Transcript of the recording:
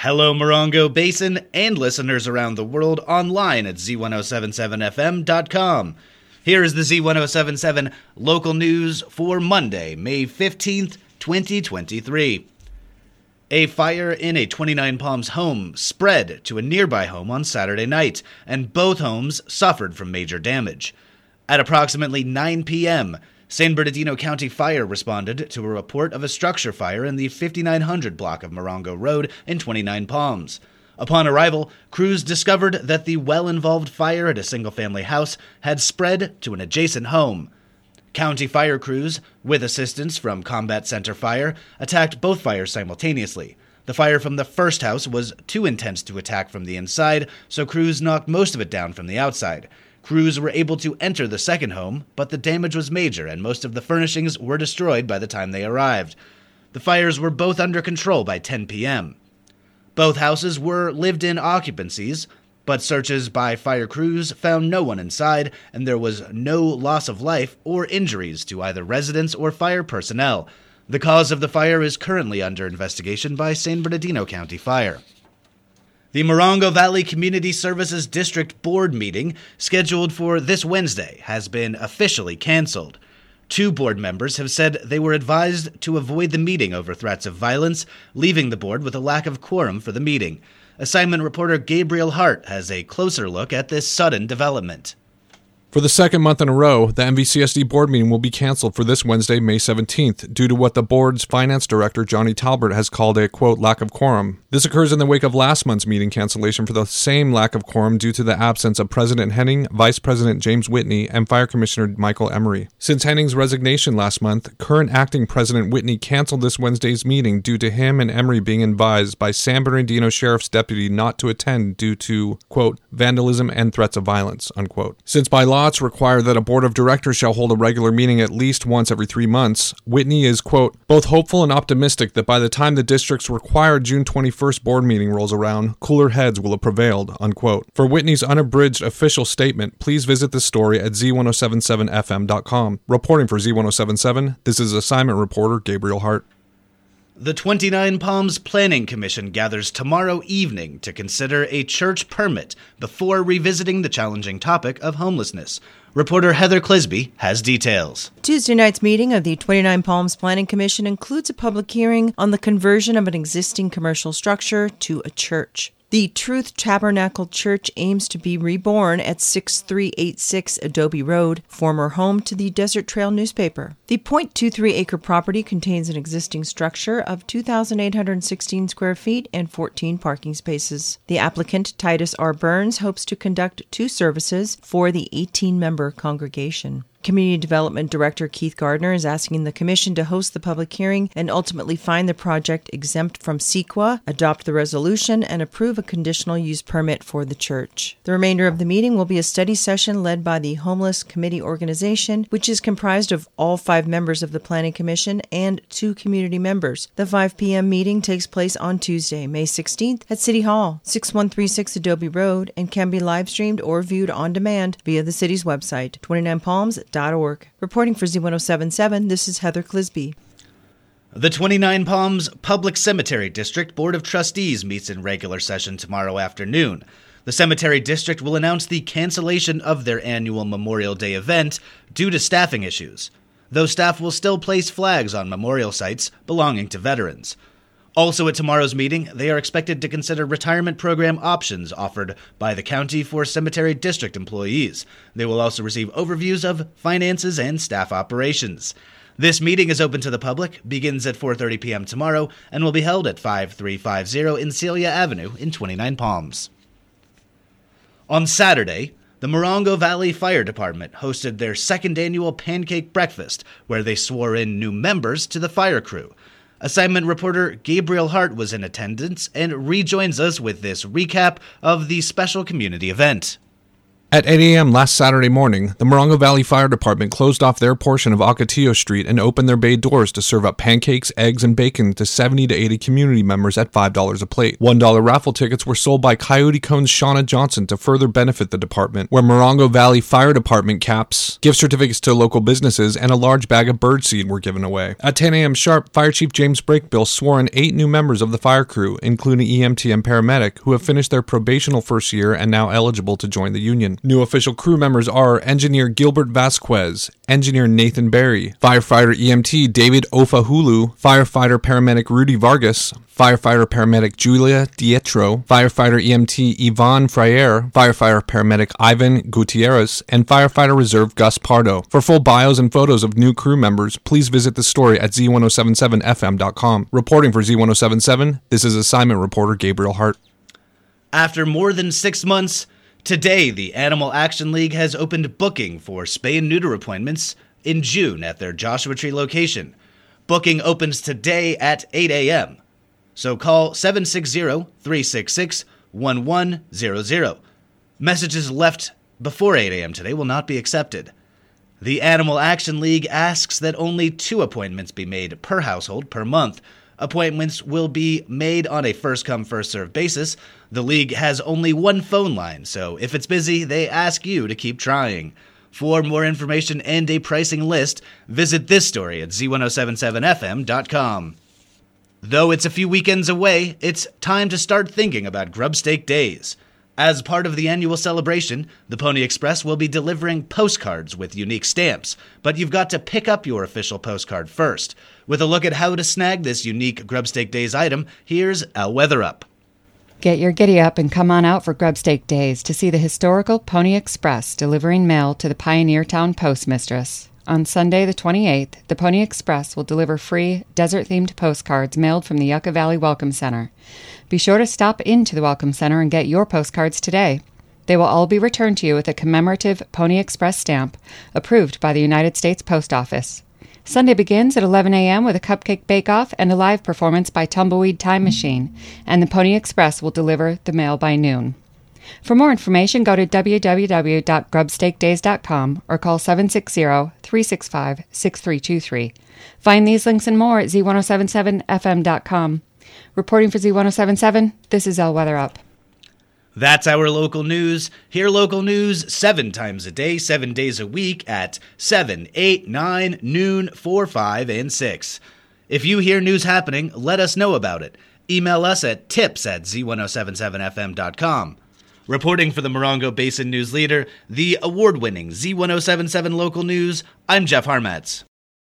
Hello, Morongo Basin and listeners around the world online at z1077fm.com. Here is the Z1077 local news for Monday, May 15th, 2023. A fire in a 29 Palms home spread to a nearby home on Saturday night, and both homes suffered from major damage. At approximately 9 p.m., San Bernardino County Fire responded to a report of a structure fire in the 5900 block of Morongo Road in 29 Palms. Upon arrival, crews discovered that the well involved fire at a single family house had spread to an adjacent home. County fire crews, with assistance from Combat Center Fire, attacked both fires simultaneously. The fire from the first house was too intense to attack from the inside, so crews knocked most of it down from the outside. Crews were able to enter the second home, but the damage was major and most of the furnishings were destroyed by the time they arrived. The fires were both under control by 10 p.m. Both houses were lived in occupancies, but searches by fire crews found no one inside, and there was no loss of life or injuries to either residents or fire personnel. The cause of the fire is currently under investigation by San Bernardino County Fire. The Morongo Valley Community Services District Board meeting, scheduled for this Wednesday, has been officially canceled. Two board members have said they were advised to avoid the meeting over threats of violence, leaving the board with a lack of quorum for the meeting. Assignment reporter Gabriel Hart has a closer look at this sudden development. For the second month in a row, the MVCSD board meeting will be canceled for this Wednesday, May 17th, due to what the board's finance director, Johnny Talbert, has called a quote, lack of quorum. This occurs in the wake of last month's meeting cancellation for the same lack of quorum due to the absence of President Henning, Vice President James Whitney, and Fire Commissioner Michael Emery. Since Henning's resignation last month, current acting President Whitney canceled this Wednesday's meeting due to him and Emery being advised by San Bernardino Sheriff's deputy not to attend due to, quote, vandalism and threats of violence, unquote. Since by law it's required that a board of directors shall hold a regular meeting at least once every three months, Whitney is, quote, both hopeful and optimistic that by the time the district's required June 21st board meeting rolls around, cooler heads will have prevailed, unquote. For Whitney's unabridged official statement, please visit the story at z1077fm.com. Reporting for Z1077, this is assignment reporter Gabriel Hart. The 29 Palms Planning Commission gathers tomorrow evening to consider a church permit before revisiting the challenging topic of homelessness. Reporter Heather Clisby has details. Tuesday night's meeting of the 29 Palms Planning Commission includes a public hearing on the conversion of an existing commercial structure to a church. The Truth Tabernacle Church aims to be reborn at 6386 Adobe Road, former home to the Desert Trail newspaper. The 0.23 acre property contains an existing structure of 2,816 square feet and 14 parking spaces. The applicant, Titus R. Burns, hopes to conduct two services for the 18 member congregation. Community Development Director Keith Gardner is asking the Commission to host the public hearing and ultimately find the project exempt from CEQA, adopt the resolution, and approve a conditional use permit for the church. The remainder of the meeting will be a study session led by the Homeless Committee Organization, which is comprised of all five members of the Planning Commission and two community members. The 5 p.m. meeting takes place on Tuesday, May 16th at City Hall, 6136 Adobe Road, and can be live streamed or viewed on demand via the city's website, 29palms.com Reporting for Z1077, this is Heather Clisby. The 29 Palms Public Cemetery District Board of Trustees meets in regular session tomorrow afternoon. The Cemetery District will announce the cancellation of their annual Memorial Day event due to staffing issues, though staff will still place flags on memorial sites belonging to veterans. Also, at tomorrow's meeting, they are expected to consider retirement program options offered by the county for cemetery district employees. They will also receive overviews of finances and staff operations. This meeting is open to the public, begins at 4:30 p.m. tomorrow, and will be held at 5350 Encelia Avenue in 29 Palms. On Saturday, the Morongo Valley Fire Department hosted their second annual pancake breakfast, where they swore in new members to the fire crew. Assignment reporter Gabriel Hart was in attendance and rejoins us with this recap of the special community event. At 8 a.m. last Saturday morning, the Morongo Valley Fire Department closed off their portion of Ocotillo Street and opened their bay doors to serve up pancakes, eggs, and bacon to 70 to 80 community members at $5 a plate. $1 raffle tickets were sold by Coyote Cone's Shauna Johnson to further benefit the department, where Morongo Valley Fire Department caps, gift certificates to local businesses, and a large bag of birdseed were given away. At 10 a.m. sharp, Fire Chief James Brakebill swore in eight new members of the fire crew, including EMT and paramedic, who have finished their probational first year and now eligible to join the union. New official crew members are Engineer Gilbert Vasquez, Engineer Nathan Barry, Firefighter EMT David Ofahulu, Firefighter Paramedic Rudy Vargas, Firefighter Paramedic Julia Dietro, Firefighter EMT Yvonne Frere, Firefighter Paramedic Ivan Gutierrez, and Firefighter Reserve Gus Pardo. For full bios and photos of new crew members, please visit the story at z1077fm.com. Reporting for Z1077, this is assignment reporter Gabriel Hart. After more than six months, today the Animal Action League has opened booking for spay and neuter appointments in June at their Joshua Tree location. Booking opens today at 8 a.m. So call 760 366 1100. Messages left before 8 a.m. today will not be accepted. The Animal Action League asks that only two appointments be made per household per month. Appointments will be made on a first come, first served basis. The league has only one phone line, so if it's busy, they ask you to keep trying. For more information and a pricing list, visit this story at z1077fm.com. Though it's a few weekends away, it's time to start thinking about Grubstake Days. As part of the annual celebration, the Pony Express will be delivering postcards with unique stamps, but you've got to pick up your official postcard first. With a look at how to snag this unique Grubstake Days item, here's Al Weatherup. Get your giddy up and come on out for Grubstake Days to see the historical Pony Express delivering mail to the Pioneertown postmistress. On Sunday, the 28th, the Pony Express will deliver free desert themed postcards mailed from the Yucca Valley Welcome Center. Be sure to stop into the Welcome Center and get your postcards today. They will all be returned to you with a commemorative Pony Express stamp approved by the United States Post Office. Sunday begins at 11 a.m. with a cupcake bake off and a live performance by Tumbleweed Time Machine, and the Pony Express will deliver the mail by noon. For more information, go to www.grubstakedays.com or call 760 365 6323. Find these links and more at z1077fm.com. Reporting for Z1077, this is Al Weatherup. That's our local news. Hear local news seven times a day, seven days a week at 7, 8, 9, noon, 4, 5, and 6. If you hear news happening, let us know about it. Email us at tips at z1077fm.com. Reporting for the Morongo Basin News Leader, the award winning Z1077 Local News, I'm Jeff Harmatz.